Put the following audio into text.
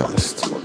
Podcast.